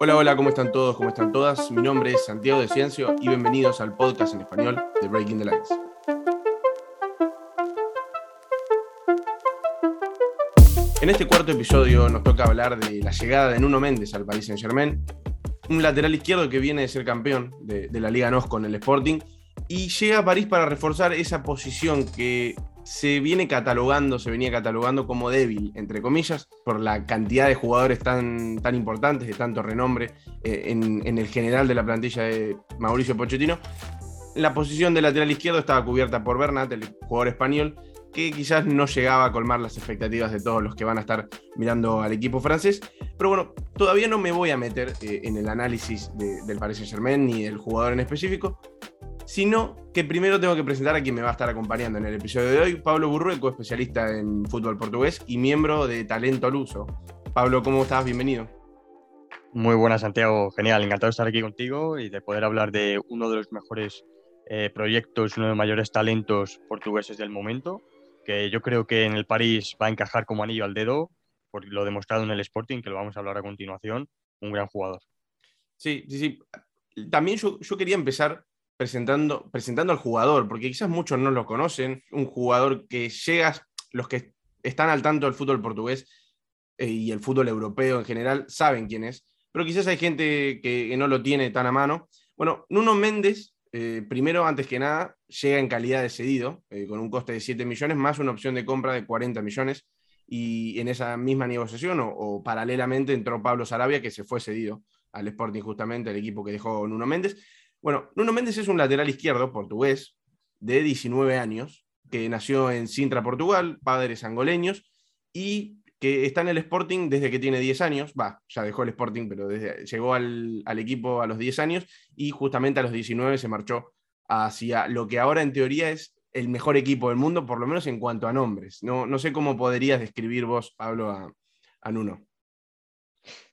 Hola, hola, ¿cómo están todos? ¿Cómo están todas? Mi nombre es Santiago de Ciencio y bienvenidos al podcast en español de Breaking the Lines. En este cuarto episodio nos toca hablar de la llegada de Nuno Méndez al Paris Saint Germain, un lateral izquierdo que viene de ser campeón de, de la Liga NOS con el Sporting y llega a París para reforzar esa posición que se viene catalogando, se venía catalogando como débil, entre comillas, por la cantidad de jugadores tan, tan importantes, de tanto renombre eh, en, el general de la plantilla de Mauricio Pochettino. La posición de lateral izquierdo estaba cubierta por Bernat, el jugador español, que quizás no llegaba a colmar las expectativas de todos los que van a estar mirando al equipo francés. Pero bueno, todavía no me voy a meter eh, en el análisis del Paris Saint Germain ni del jugador en específico, sino que primero tengo que presentar a quien me va a estar acompañando en el episodio de hoy, Pablo Burrueco, especialista en fútbol portugués y miembro de Talento Luso. Pablo, ¿cómo estás? Bienvenido. Muy buenas, Santiago. Genial, encantado de estar aquí contigo y de poder hablar de uno de los mejores eh, proyectos, uno de los mayores talentos portugueses del momento, que yo creo que en el París va a encajar como anillo al dedo, por lo demostrado en el Sporting, que lo vamos a hablar a continuación, un gran jugador. Sí, sí, sí. También yo, yo quería empezar presentando, presentando al jugador, porque quizás muchos no lo conocen, un jugador que llega, los que están al tanto del fútbol portugués eh, y el fútbol europeo en general saben quién es, pero quizás hay gente que, no lo tiene tan a mano. Bueno, Nuno Méndez, eh, primero, antes que nada, llega en calidad de cedido, eh, con un coste de 7 millones, más una opción de compra de 40 millones, y en esa misma negociación, o, o paralelamente, entró Pablo Sarabia, que se fue cedido al Sporting justamente, al equipo que dejó Nuno Méndez. Bueno, Nuno Méndez es un lateral izquierdo portugués de 19 años, que nació en Sintra, Portugal, padres angoleños, y que está en el Sporting desde que tiene 10 años, va, ya dejó el Sporting, pero llegó al, equipo a los 10 años y justamente a los 19 se marchó hacia lo que ahora en teoría es el mejor equipo del mundo, por lo menos en cuanto a nombres. No, no sé cómo podrías describir vos, Pablo, a Nuno.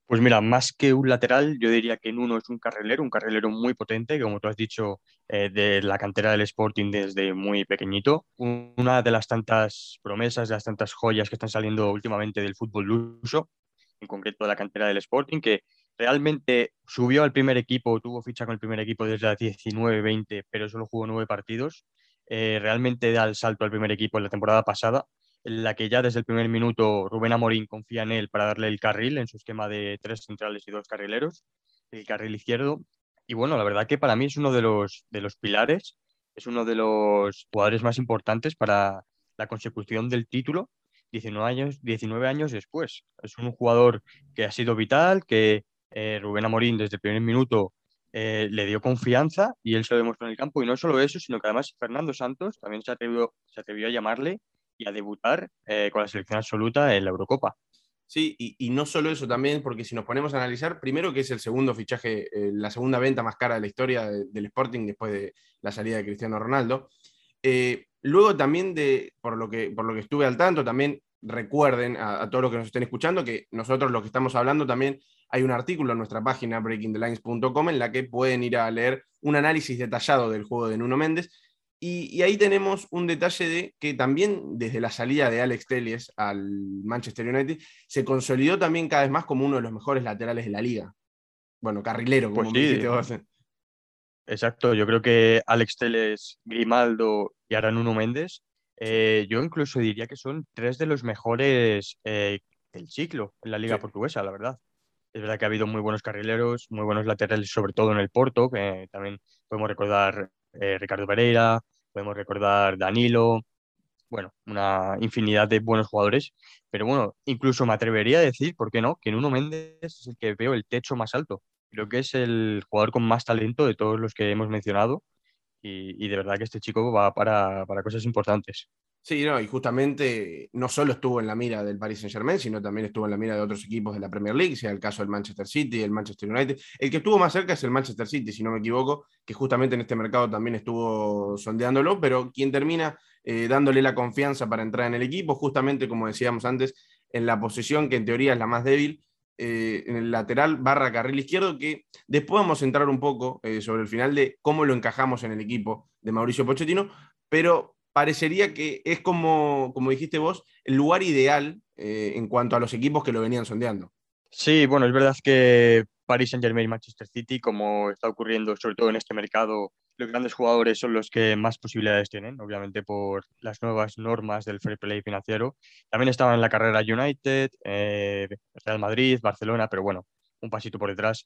Pues mira, más que un lateral, yo diría que Nuno es un carrilero, un carrilero muy potente, como tú has dicho, eh, de la cantera del Sporting desde muy pequeñito. Una de las tantas promesas, de las tantas joyas que están saliendo últimamente del fútbol luso, en concreto de la cantera del Sporting, que realmente subió al primer equipo, tuvo ficha con el primer equipo desde las 19-20, pero solo jugó nueve partidos. Eh, realmente da el salto al primer equipo en la temporada pasada en la que ya desde el primer minuto Rubén Amorín confía en él para darle el carril en su esquema de tres centrales y dos carrileros, el carril izquierdo. Y bueno, la verdad que para mí es uno de los, de los pilares, es uno de los jugadores más importantes para la consecución del título 19 años, 19 años después. Es un jugador que ha sido vital, que eh, Rubén Amorín desde el primer minuto eh, le dio confianza y él se lo demostró en el campo. Y no solo eso, sino que además Fernando Santos también se atrevió, se atrevió a llamarle y a debutar eh, con la selección absoluta en la Eurocopa. Sí, y, no solo eso también, porque si nos ponemos a analizar, primero que es el segundo fichaje, eh, la segunda venta más cara de la historia del Sporting después de la salida de Cristiano Ronaldo. Eh, luego también de, por lo, que, por lo que estuve al tanto, también recuerden a, a, todos los que nos estén escuchando que nosotros lo que estamos hablando también hay un artículo en nuestra página breakingthelines.com en la que pueden ir a leer un análisis detallado del juego de Nuno Méndez y, ahí tenemos un detalle de que también desde la salida de Alex Telles al Manchester United se consolidó también cada vez más como uno de los mejores laterales de la liga. Bueno, carrilero, como pues sí. Exacto, yo creo que Alex Telles, Grimaldo y ahora Nuno Méndez, eh, yo incluso diría que son tres de los mejores eh, del ciclo en la liga portuguesa, la verdad. Es verdad que ha habido muy buenos carrileros, muy buenos laterales, sobre todo en el Porto, que también podemos recordar eh, Ricardo Pereira, podemos recordar Danilo, bueno, una infinidad de buenos jugadores, pero bueno, incluso me atrevería a decir, ¿por qué no?, que Nuno Méndez es el que veo el techo más alto. Creo que es el jugador con más talento de todos los que hemos mencionado y, de verdad que este chico va para, para cosas importantes. Sí, no, y justamente no solo estuvo en la mira del Paris Saint Germain, sino también estuvo en la mira de otros equipos de la Premier League, sea el caso del Manchester City, el Manchester United. El que estuvo más cerca es el Manchester City, si no me equivoco, que justamente en este mercado también estuvo sondeándolo, pero quien termina eh, dándole la confianza para entrar en el equipo, justamente como decíamos antes, en la posición que en teoría es la más débil, eh, en el lateral barra carril izquierdo, que después vamos a entrar un poco eh, sobre el final de cómo lo encajamos en el equipo de Mauricio Pochettino, pero parecería que es como, como dijiste vos, el lugar ideal eh, en cuanto a los equipos que lo venían sondeando. Sí, bueno, es verdad que Paris Saint Germain y Manchester City, como está ocurriendo sobre todo en este mercado, los grandes jugadores son los que más posibilidades tienen, obviamente por las nuevas normas del fair play financiero. También estaban en la carrera United, eh, Real Madrid, Barcelona, pero bueno, un pasito por detrás.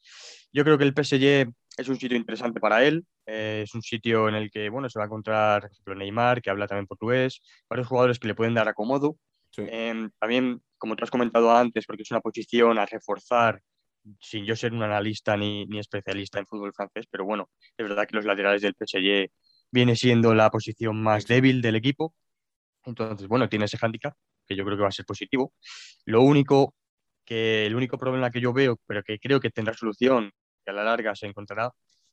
Yo creo que el PSG es un sitio interesante para él, eh, es un sitio en el que bueno, se va a encontrar, por ejemplo, Neymar, que habla también portugués, varios jugadores que le pueden dar acomodo. Em, también, como tú has comentado antes, porque es una posición a reforzar sin yo ser un analista ni, ni, especialista en fútbol francés, pero bueno, es verdad que los laterales del PSG viene siendo la posición más débil del equipo. Entonces, bueno, tiene ese hándicap que yo creo que va a ser positivo. Lo único que el único problema que yo veo, pero que creo que tendrá solución, que a la larga se encontrará,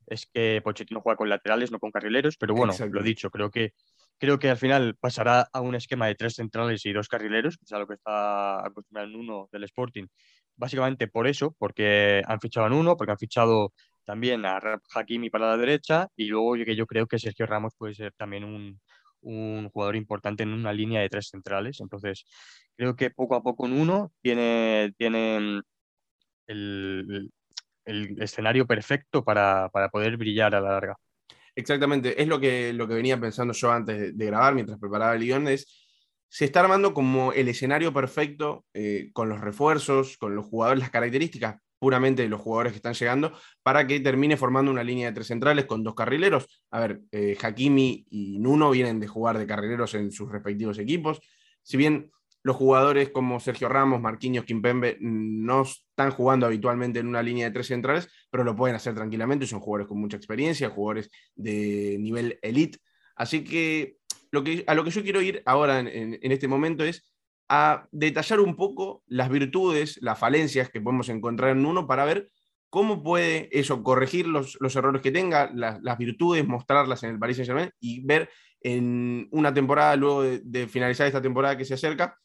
es que Pochettino juega con laterales, no con carrileros, pero bueno, lo dicho, creo que creo que al final pasará a un esquema de tres centrales y dos carrileros, que es a lo que está acostumbrado en uno del Sporting, básicamente por eso, porque han fichado en uno, porque han fichado también a Hakimi para la derecha y luego que yo creo que Sergio Ramos puede ser también un, un jugador importante en una línea de tres centrales. Entonces, creo que poco a poco en uno tiene, tiene el, el escenario perfecto para, para, poder brillar a la larga. Exactamente, es lo que, lo que venía pensando yo antes de, grabar, mientras preparaba el guion, es se está armando como el escenario perfecto eh, con los refuerzos, con los jugadores, las características puramente de los jugadores que están llegando, para que termine formando una línea de tres centrales con dos carrileros. A ver, eh, Hakimi y Nuno vienen de jugar de carrileros en sus respectivos equipos. Si bien los jugadores como Sergio Ramos, Marquinhos, Kimpembe no están jugando habitualmente en una línea de tres centrales, pero lo pueden hacer tranquilamente, son jugadores con mucha experiencia, jugadores de nivel elite. Así que a lo que yo quiero ir ahora en, este momento es a detallar un poco las virtudes, las falencias que podemos encontrar en uno para ver cómo puede eso corregir los, errores que tenga, las virtudes, mostrarlas en el Paris Saint Germain y ver en una temporada, luego de, finalizar esta temporada que se acerca,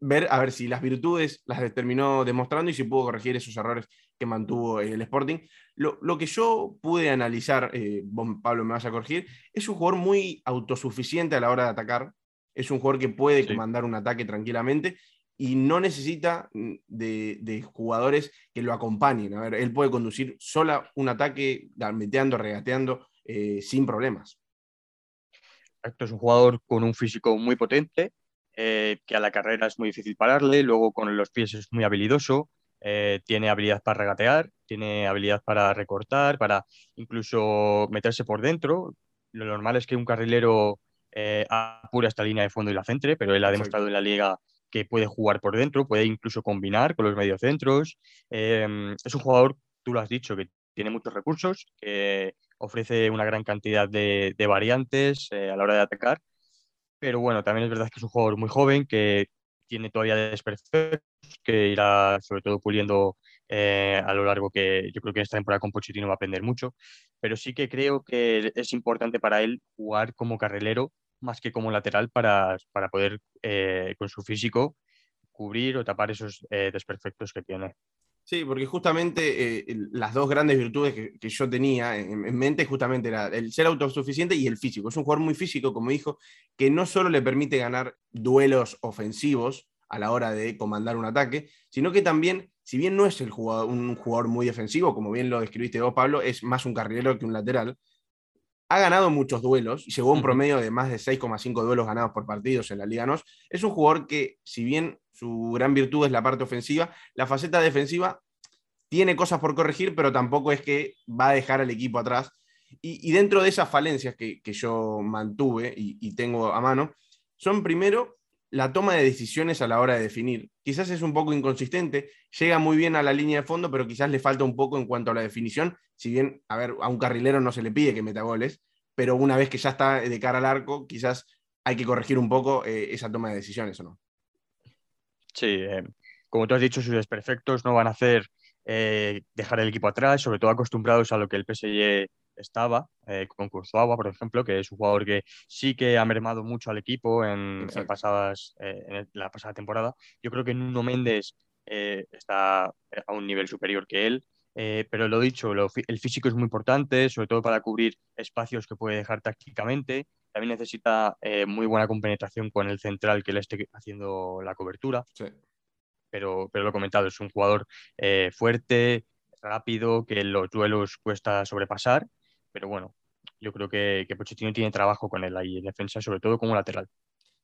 ver a ver si las virtudes las terminó demostrando y si pudo corregir esos errores que mantuvo el Sporting. Lo, que yo pude analizar, eh, Pablo me vas a corregir, es un jugador muy autosuficiente a la hora de atacar, es un jugador que puede comandar un ataque tranquilamente y no necesita mm, de, jugadores que lo acompañen. A ver, él puede conducir sola un ataque, meteando, regateando, eh, sin problemas. Esto es un jugador con un físico muy potente, eh, que a la carrera es muy difícil pararle, luego con los pies es muy habilidoso, eh, tiene habilidad para regatear, tiene habilidad para recortar, para incluso meterse por dentro. Lo normal es que un carrilero eh, apura esta línea de fondo y la centre, pero él ha demostrado en la liga que puede jugar por dentro, puede incluso combinar con los mediocentros. Em, es un jugador, tú lo has dicho, que tiene muchos recursos, que ofrece una gran cantidad de, de variantes a la hora de atacar pero bueno, también es verdad que es un jugador muy joven que tiene todavía desperfectos que irá sobre todo puliendo eh, a lo largo que yo creo que esta temporada con Pochettino va a aprender mucho, pero sí que creo que es importante para él jugar como carrilero más que como lateral para, para poder eh, con su físico cubrir o tapar esos eh, desperfectos que tiene. Sí, porque justamente las dos grandes virtudes que, yo tenía en, mente justamente era el ser autosuficiente y el físico. Es un jugador muy físico, como dijo, que no solo le permite ganar duelos ofensivos a la hora de comandar un ataque, sino que también, si bien no es el jugador, un jugador muy defensivo, como bien lo describiste vos, Pablo, es más un carrilero que un lateral, ha ganado muchos duelos y llegó a un promedio de más de 6,5 duelos ganados por partidos en la Liga NOS. Es un jugador que, si bien su gran virtud es la parte ofensiva, la faceta defensiva tiene cosas por corregir, pero tampoco es que va a dejar al equipo atrás. Y, dentro de esas falencias que, yo mantuve y, tengo a mano, son primero la toma de decisiones a la hora de definir. Quizás es un poco inconsistente, llega muy bien a la línea de fondo, pero quizás le falta un poco en cuanto a la definición. Si bien, a ver, a un carrilero no se le pide que meta goles, pero una vez que ya está de cara al arco, quizás hay que corregir un poco eh, esa toma de decisiones, ¿o no? Sí, eh, como tú has dicho, sus desperfectos no van a hacer eh, dejar el equipo atrás, sobre todo acostumbrados a lo que el PSG estaba, eh, con Kurzawa, por ejemplo, que es un jugador que sí que ha mermado mucho al equipo en, pasadas, eh, en la pasada temporada. Yo creo que Nuno Méndez está a un nivel superior que él. pero lo dicho, el físico es muy importante, sobre todo para cubrir espacios que puede dejar tácticamente. También necesita muy buena compenetración con el central que le esté haciendo la cobertura. Sí pero, pero lo he comentado, es un jugador eh, fuerte, rápido, que los duelos cuesta sobrepasar, pero bueno, yo creo que, que Pochettino tiene trabajo con él ahí en defensa, sobre todo como lateral.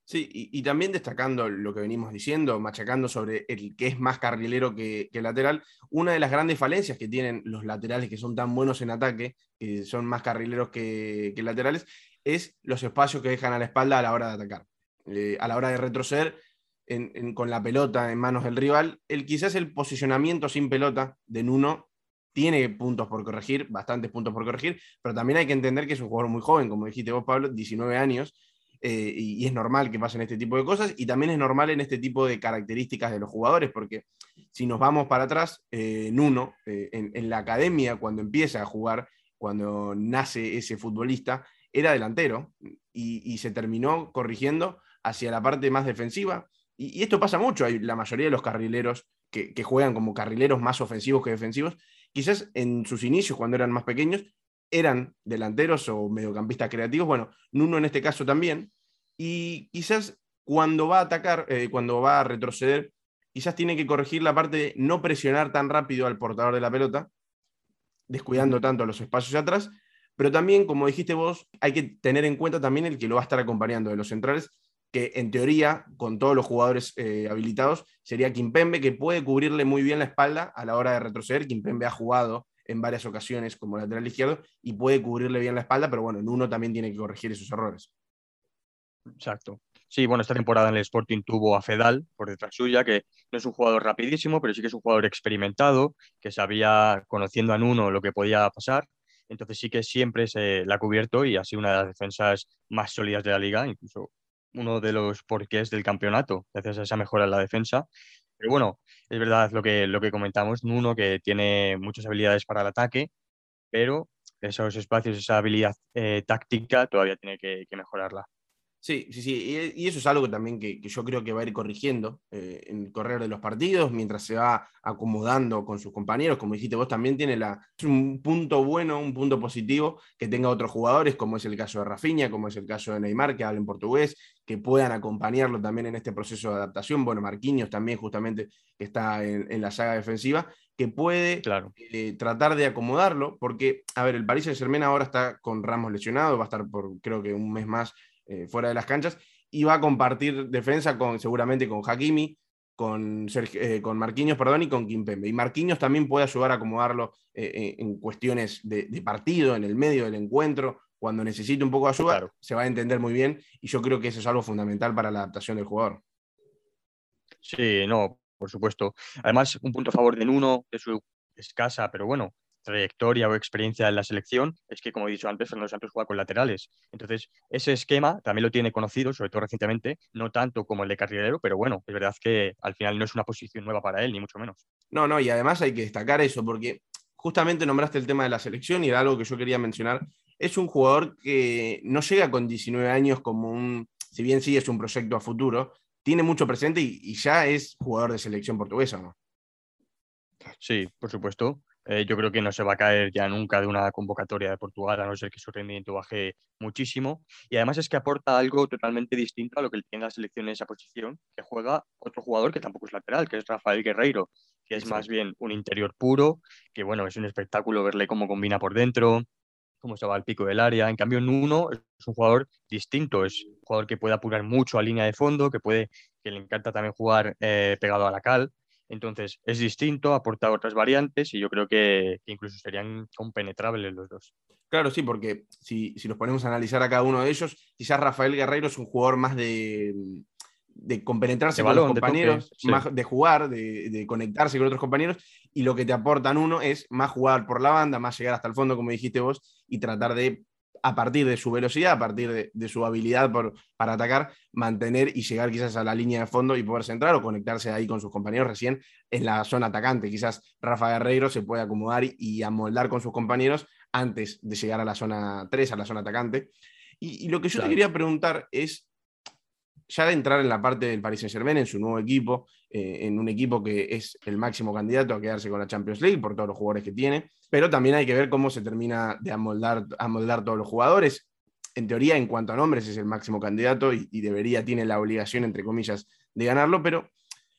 Sí, y, también destacando lo que venimos diciendo, machacando sobre el que es más carrilero que, lateral, una de las grandes falencias que tienen los laterales que son tan buenos en ataque, que son más carrileros que, laterales, es los espacios que dejan a la espalda a la hora de atacar. Eh, a la hora de retroceder con la pelota en manos del rival, el, quizás el posicionamiento sin pelota de Nuno tiene puntos por corregir, bastantes puntos por corregir, pero también hay que entender que es un jugador muy joven, como dijiste vos, Pablo, 19 años, eh, y, es normal que pasen este tipo de cosas, y también es normal en este tipo de características de los jugadores, porque si nos vamos para atrás, eh, Nuno, eh, en, la academia, cuando empieza a jugar, cuando nace ese futbolista, era delantero y, se terminó corrigiendo hacia la parte más defensiva. Y, esto pasa mucho, la mayoría de los carrileros que, que juegan como carrileros más ofensivos que defensivos, quizás en sus inicios, cuando eran más pequeños, eran delanteros o mediocampistas creativos. Bueno, Nuno en este caso también. Y quizás cuando va a atacar, eh, cuando va a retroceder, quizás tiene que corregir la parte de no presionar tan rápido al portador de la pelota, descuidando tanto los espacios atrás. Pero también, como dijiste vos, hay que tener en cuenta también el que lo va a estar acompañando de los centrales, que en teoría, con todos los jugadores eh, habilitados, sería Kimpembe, que puede cubrirle muy bien la espalda a la hora de retroceder. Kimpembe ha jugado en varias ocasiones como lateral izquierdo y puede cubrirle bien la espalda, pero bueno, en uno también tiene que corregir esos errores. Exacto. Sí, bueno, esta temporada en el Sporting tuvo a Fedal por detrás suya, que no es un jugador rapidísimo, pero sí que es un jugador experimentado, que sabía, conociendo a Nuno, lo que podía pasar. Entonces sí que siempre se la ha cubierto y ha sido una de las defensas más sólidas de la liga, incluso uno de los porqués del campeonato, gracias a esa mejora en la defensa. Pero bueno, es verdad lo que, lo que comentamos, Nuno, que tiene muchas habilidades para el ataque, pero esos espacios, esa habilidad eh, táctica todavía tiene que mejorarla. Sí, sí, sí. Y, eso es algo también que, yo creo que va a ir corrigiendo eh, en el correr de los partidos, mientras se va acomodando con sus compañeros. Como dijiste vos, también tiene la, un punto bueno, un punto positivo que tenga otros jugadores, como es el caso de Rafinha, como es el caso de Neymar, que hablen portugués, que puedan acompañarlo también en este proceso de adaptación. Bueno, Marquinhos también, justamente, que está en, la saga defensiva, que puede claro. Eh, tratar de acomodarlo, porque, a ver, el Paris Saint-Germain ahora está con Ramos lesionado, va a estar por creo que un mes más eh, fuera de las canchas, y va a compartir defensa con, seguramente con Hakimi, con, eh, con Marquinhos perdón, y con Kimpembe. Y Marquinhos también puede ayudar a acomodarlo eh, en cuestiones de, partido, en el medio del encuentro, cuando necesite un poco de ayuda, se va a entender muy bien, y yo creo que eso es algo fundamental para la adaptación del jugador. Sí, no, por supuesto. Además, un punto a favor de Nuno, de su escasa, pero bueno, trayectoria o experiencia en la selección es que, como he dicho antes, Fernando Santos juega con laterales. Entonces, ese esquema también lo tiene conocido, sobre todo recientemente, no tanto como el de carrilero, pero bueno, es verdad que al final no es una posición nueva para él, ni mucho menos. No, no, y además hay que destacar eso, porque justamente nombraste el tema de la selección y era algo que yo quería mencionar. Es un jugador que no llega con 19 años como un, si bien sí es un proyecto a futuro, tiene mucho presente y, y ya es jugador de selección portuguesa, ¿no? Sí, por supuesto. Eh, yo creo que no se va a caer ya nunca de una convocatoria de Portugal, a no ser que su rendimiento baje muchísimo. Y además es que aporta algo totalmente distinto a lo que tiene la selección en esa posición, que juega otro jugador que tampoco es lateral, que es Rafael Guerreiro, que es más bien un interior puro, que bueno, es un espectáculo verle cómo combina por dentro, cómo se va al pico del área. En cambio, Nuno es un jugador distinto, es un jugador que puede apurar mucho a línea de fondo, que puede, que le encanta también jugar eh, pegado a la cal. Entonces, es distinto, aporta otras variantes y yo creo que incluso serían compenetrables los dos. Claro, sí, porque si, si nos ponemos a analizar a cada uno de ellos, quizás Rafael Guerreiro es un jugador más de, de compenetrarse con los compañeros, más de jugar, de, de, conectarse con otros compañeros, y lo que te aportan uno es más jugar por la banda, más llegar hasta el fondo, como dijiste vos, y tratar de a partir de su velocidad, a partir de, su habilidad para atacar, mantener y llegar quizás a la línea de fondo y poder centrar o conectarse ahí con sus compañeros recién en la zona atacante. Quizás Rafa Guerreiro se puede acomodar y, amoldar con sus compañeros antes de llegar a la zona 3, a la zona atacante. Y, lo que yo te quería preguntar es, ya de entrar en la parte del Paris Saint Germain, en su nuevo equipo, eh, en un equipo que es el máximo candidato a quedarse con la Champions League por todos los jugadores que tiene, pero también hay que ver cómo se termina de amoldar, amoldar todos los jugadores. En teoría, en cuanto a nombres, es el máximo candidato y, debería, tiene la obligación, entre comillas, de ganarlo, pero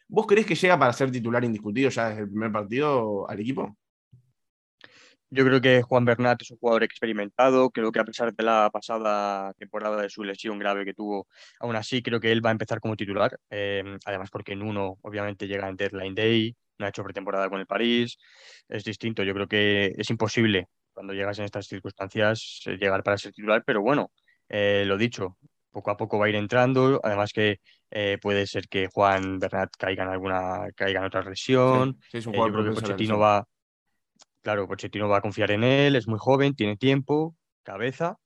¿vos crees que llega para ser titular indiscutido ya desde el primer partido al equipo? Yo creo que Juan Bernat es un jugador experimentado, creo que a pesar de la pasada temporada de su lesión grave que tuvo, aún así creo que él va a empezar como titular, eh, además porque en uno obviamente llega en Deadline Day, no ha hecho pretemporada con el París, es distinto, yo creo que es imposible cuando llegas en estas circunstancias eh, llegar para ser titular, pero bueno, eh, lo dicho, poco a poco va a ir entrando, además que puede ser que Juan Bernat caiga en alguna, caiga en otra lesión, yo creo que Pochettino va Claro, Pochettino va a confiar en él, es muy joven, tiene tiempo, cabeza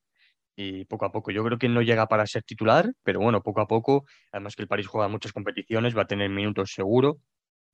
y poco a poco. Yo creo que no llega para ser titular, pero bueno, poco a poco, además que el París juega muchas competiciones, va a tener minutos seguro.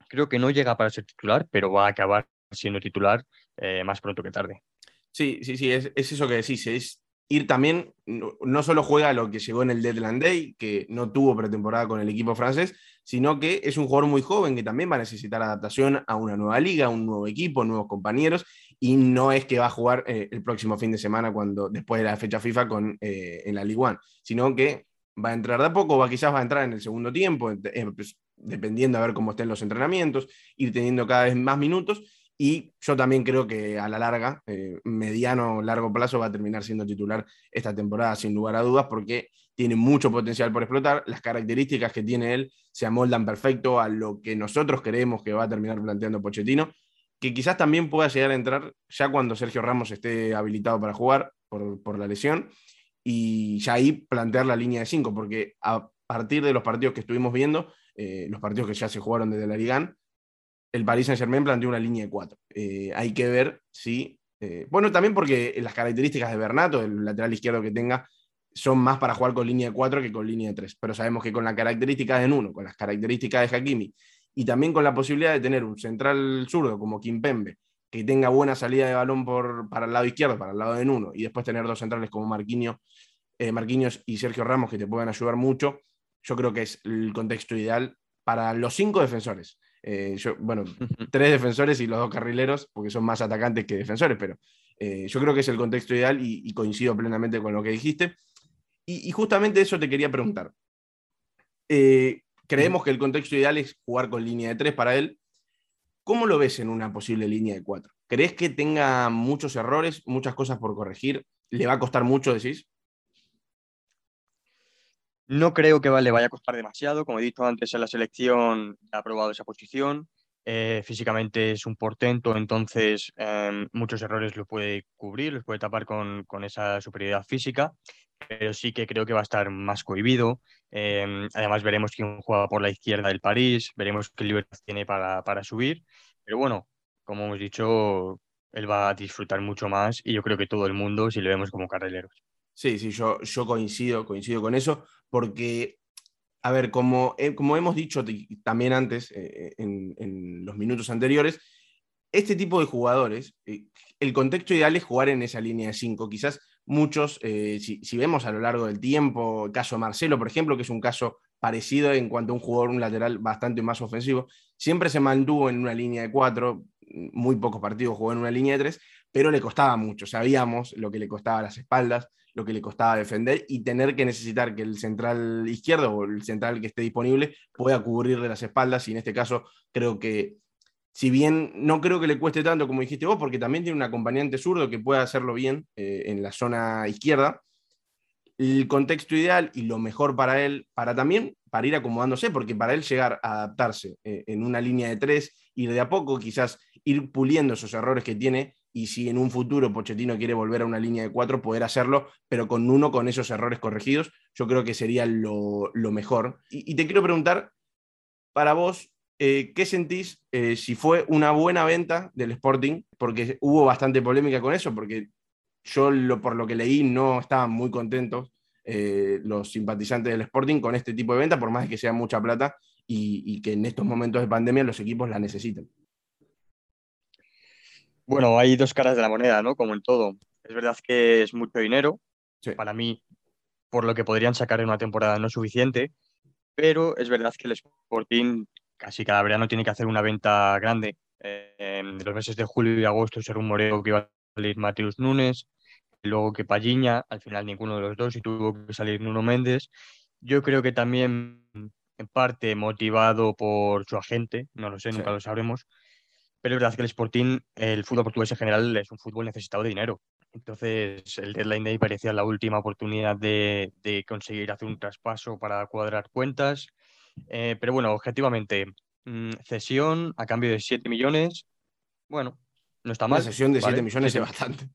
Creo que no llega para ser titular, pero va a acabar siendo titular eh, más pronto que tarde. Sí, sí, sí, es, es, eso que decís, es ir también, no, solo juega lo que llegó en el Deadland Day, que no tuvo pretemporada con el equipo francés, sino que es un jugador muy joven que también va a necesitar adaptación a una nueva liga, un nuevo equipo, nuevos compañeros, y no es que va a jugar eh, el próximo fin de semana cuando, después de la fecha FIFA con, eh, en la Ligue 1, sino que va a entrar de a poco, va, quizás va a entrar en el segundo tiempo, eh, pues, dependiendo a ver cómo estén los entrenamientos, ir teniendo cada vez más minutos, y yo también creo que a la larga, eh, mediano o largo plazo, va a terminar siendo titular esta temporada, sin lugar a dudas, porque tiene mucho potencial por explotar. Las características que tiene él se amoldan perfecto a lo que nosotros creemos que va a terminar planteando Pochettino, que quizás también pueda llegar a entrar ya cuando Sergio Ramos esté habilitado para jugar por, la lesión y ya ahí plantear la línea de 5, porque a partir de los partidos que estuvimos viendo, eh, los partidos que ya se jugaron desde la Liga, el Paris Saint Germain planteó una línea de cuatro. Eh, hay que ver si. Eh, bueno, también porque las características de Bernato, el lateral izquierdo que tenga, son más para jugar con línea de cuatro que con línea de tres. Pero sabemos que con las características de Nuno, con las características de Hakimi y también con la posibilidad de tener un central zurdo como Kim Pembe, que tenga buena salida de balón por, para el lado izquierdo, para el lado de Nuno, y después tener dos centrales como Marquinhos, eh, Marquinhos y Sergio Ramos que te puedan ayudar mucho, yo creo que es el contexto ideal para los cinco defensores. Eh, yo, bueno, tres defensores y los dos carrileros, porque son más atacantes que defensores, pero eh, yo creo que es el contexto ideal y, coincido plenamente con lo que dijiste. Y, justamente eso te quería preguntar. Eh, creemos que el contexto ideal es jugar con línea de tres para él. ¿Cómo lo ves en una posible línea de cuatro? ¿Crees que tenga muchos errores, muchas cosas por corregir? ¿Le va a costar mucho, decís? No creo que le vaya a costar demasiado. Como he dicho antes, en la selección ha probado esa posición. Eh, físicamente es un portento, entonces em, muchos errores lo puede cubrir, los puede tapar con, esa superioridad física, pero sí que creo que va a estar más cohibido. Em, además, veremos quién juega por la izquierda del París, veremos qué libertad tiene para, para subir. Pero bueno, como hemos dicho, él va a disfrutar mucho más y yo creo que todo el mundo si le vemos como carrileros. Sí, sí, yo, yo coincido, coincido con eso, porque, a ver, como, como hemos dicho también antes, eh, en, los minutos anteriores, este tipo de jugadores, eh, el contexto ideal es jugar en esa línea de cinco. Quizás muchos, eh, si, si, vemos a lo largo del tiempo, el caso Marcelo, por ejemplo, que es un caso parecido en cuanto a un jugador, un lateral bastante más ofensivo, siempre se mantuvo en una línea de cuatro, muy pocos partidos jugó en una línea de tres, pero le costaba mucho, sabíamos lo que le costaba las espaldas, lo que le costaba defender y tener que necesitar que el central izquierdo o el central que esté disponible pueda cubrirle las espaldas. Y en este caso creo que si bien no creo que le cueste tanto como dijiste vos, porque también tiene un acompañante zurdo que puede hacerlo bien eh, en la zona izquierda, el contexto ideal y lo mejor para él, para también, para ir acomodándose, porque para él llegar a adaptarse eh, en una línea de tres, ir de a poco, quizás ir puliendo esos errores que tiene y si en un futuro Pochettino quiere volver a una línea de cuatro, poder hacerlo, pero con uno con esos errores corregidos, yo creo que sería lo, mejor. Y, te quiero preguntar, para vos, eh, ¿qué sentís eh, si fue una buena venta del Sporting? Porque hubo bastante polémica con eso, porque yo lo, por lo que leí no estaban muy contentos eh, los simpatizantes del Sporting con este tipo de venta, por más que sea mucha plata y que en estos momentos de pandemia los equipos la necesitan. Bueno, hay dos caras de la moneda, ¿no? Como en todo. Es verdad que es mucho dinero. Para mí, por lo que podrían sacar en una temporada no es suficiente, pero es verdad que el Sporting casi cada verano tiene que hacer una venta grande. en los meses de julio y agosto se rumoreó que iba a salir Mateus Nunes, luego que Palliña, al final ninguno de los dos y tuvo que salir Nuno Méndez. Yo creo que también en parte motivado por su agente, no lo sé, nunca lo sabremos, pero es verdad que el Sporting, el fútbol portugués en general, es un fútbol necesitado de dinero. Entonces, el deadline day parecía la última oportunidad de, conseguir hacer un traspaso para cuadrar cuentas. Eh, pero bueno, objetivamente, mm, cesión a cambio de 7 millones, bueno, no está mal. Una cesión de 7 millones es bastante.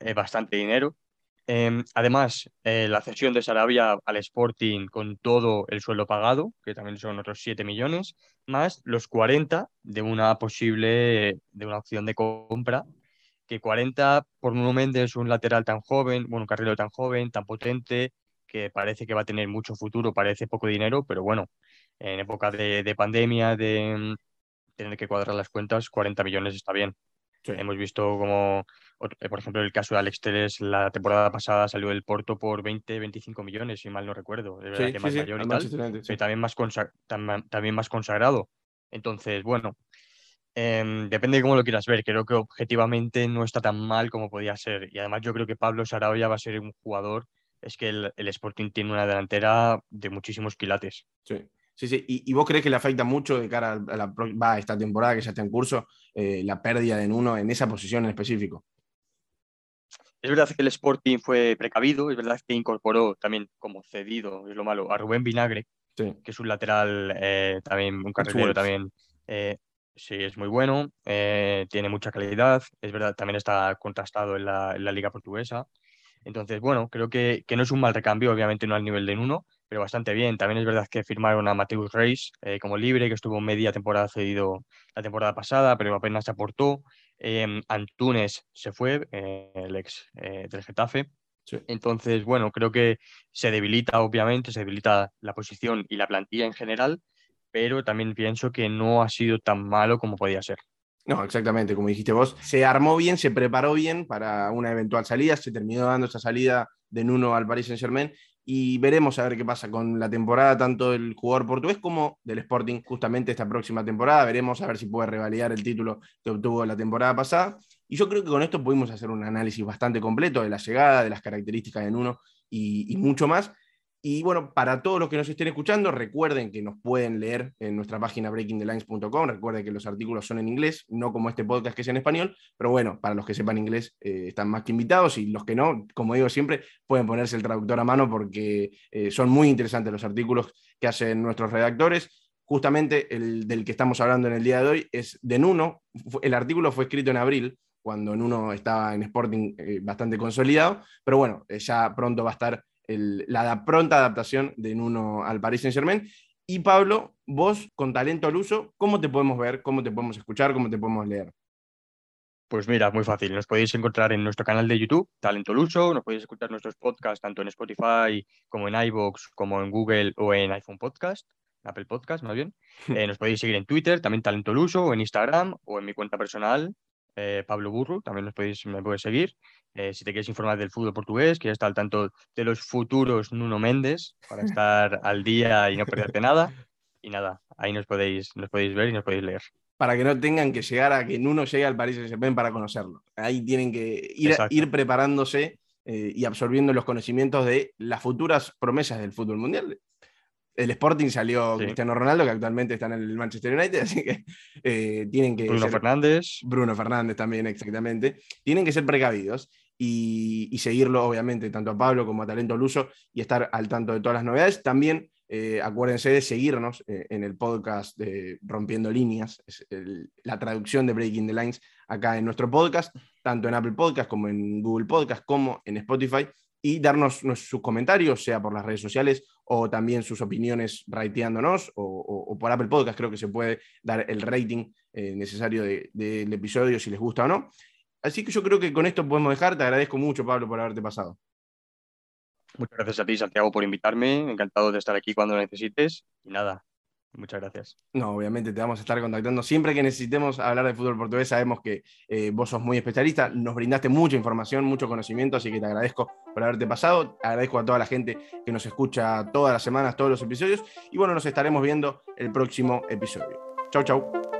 Es bastante dinero. Em, además, eh, la cesión de Sarabia al Sporting con todo el suelo pagado, que también son otros 7 millones, más los 40 de una posible, de una opción de compra, que 40 por Nuno Méndez, un lateral tan joven, bueno, un carrilero tan joven, tan potente, que parece que va a tener mucho futuro, parece poco dinero, pero bueno, en época de, pandemia, de mm, tener que cuadrar las cuentas, 40 millones está bien. Hemos visto como eh, por ejemplo, el caso de Alex Teles, la temporada pasada salió del Porto por 20, 25 millones, si mal no recuerdo. que más mayor y tal, también más, también más consagrado. Entonces, bueno, em, depende de cómo lo quieras ver. Creo que objetivamente no está tan mal como podía ser. Y además yo creo que Pablo Sarabia va a ser un jugador. Es que el, Sporting tiene una delantera de muchísimos quilates. Sí. Sí, sí. ¿Y, vos crees que le afecta mucho de cara a, la, va, esta temporada que ya está en curso eh, la pérdida de Nuno en esa posición en específico? Es verdad que el Sporting fue precavido, es verdad que incorporó también como cedido, es lo malo, a Rubén Vinagre, que es un lateral eh, también, un carrilero también. Eh, sí, es muy bueno, tiene mucha calidad, es verdad, también está contrastado en la, liga portuguesa. Entonces, bueno, creo que, que, no es un mal recambio, obviamente no al nivel de Nuno, pero bastante bien. También es verdad que firmaron a Mateus Reis como libre, que estuvo media temporada cedido la temporada pasada, pero apenas se aportó. Em, Antunes se fue, eh, el ex eh, del Getafe. Entonces, bueno, creo que se debilita, obviamente, se debilita la posición y la plantilla en general, pero también pienso que no ha sido tan malo como podía ser. No, exactamente, como dijiste vos, se armó bien, se preparó bien para una eventual salida, se terminó dando esa salida de Nuno al Paris Saint Germain y veremos a ver qué pasa con la temporada, tanto del jugador portugués como del Sporting, justamente esta próxima temporada. Veremos a ver si puede revalidar el título que obtuvo la temporada pasada. Y yo creo que con esto pudimos hacer un análisis bastante completo de la llegada, de las características de Nuno y, y mucho más. Y bueno, para todos los que nos estén escuchando, recuerden que nos pueden leer en nuestra página breakingthelines.com. Recuerden que los artículos son en inglés, no como este podcast que es en español, pero bueno, para los que sepan inglés eh, están más que invitados y los que no, como digo siempre, pueden ponerse el traductor a mano porque eh, son muy interesantes los artículos que hacen nuestros redactores. Justamente el del que estamos hablando en el día de hoy es de Nuno. El artículo fue escrito en abril, cuando Nuno estaba en Sporting eh, bastante consolidado, pero bueno, ya pronto va a estar la pronta adaptación de Nuno al Paris Saint Germain. Y Pablo, vos con talento al uso, ¿cómo te podemos ver? ¿Cómo te podemos escuchar? ¿Cómo te podemos leer? Pues mira, muy fácil. Nos podéis encontrar en nuestro canal de YouTube, Talento al Uso. Nos podéis escuchar nuestros podcasts tanto en Spotify como en iVoox, como en Google o en iPhone Podcast, Apple Podcast más bien. Eh, nos podéis seguir en Twitter, también Talento al Uso, o en Instagram o en mi cuenta personal, eh, Pablo Burro, también nos podéis, me puedes seguir. Eh, si te quieres informar del fútbol portugués, quieres estar al tanto de los futuros Nuno Méndez para estar al día y no perderte nada. Y nada, ahí nos podéis, nos podéis ver y nos podéis leer. Para que no tengan que llegar a que Nuno llegue al Paris Saint-Germain para conocerlo. Ahí tienen que ir, ir preparándose eh, y absorbiendo los conocimientos de las futuras promesas del fútbol mundial el Sporting salió Cristiano Ronaldo, que actualmente está en el Manchester United, así que eh, tienen que. Bruno Fernández. Bruno Fernández también, exactamente. Tienen que ser precavidos y, seguirlo, obviamente, tanto a Pablo como a Talento Luso y estar al tanto de todas las novedades. También eh, acuérdense de seguirnos eh, en el podcast de Rompiendo Líneas, es la traducción de Breaking the Lines acá en nuestro podcast, tanto en Apple Podcast como en Google Podcast, como en Spotify y darnos sus comentarios, sea por las redes sociales o también sus opiniones rateándonos o, por Apple Podcast, creo que se puede dar el rating eh, necesario del episodio si les gusta o no. Así que yo creo que con esto podemos dejar. Te agradezco mucho, Pablo, por haberte pasado. Muchas gracias a ti, Santiago, por invitarme. Encantado de estar aquí cuando necesites. Y nada, Muchas gracias. No, obviamente te vamos a estar contactando. Siempre que necesitemos hablar de fútbol portugués, sabemos que eh, vos sos muy especialista, nos brindaste mucha información, mucho conocimiento, así que te agradezco por haberte pasado. Agradezco a toda la gente que nos escucha todas las semanas, todos los episodios. Y bueno, nos estaremos viendo el próximo episodio. Chau, chau.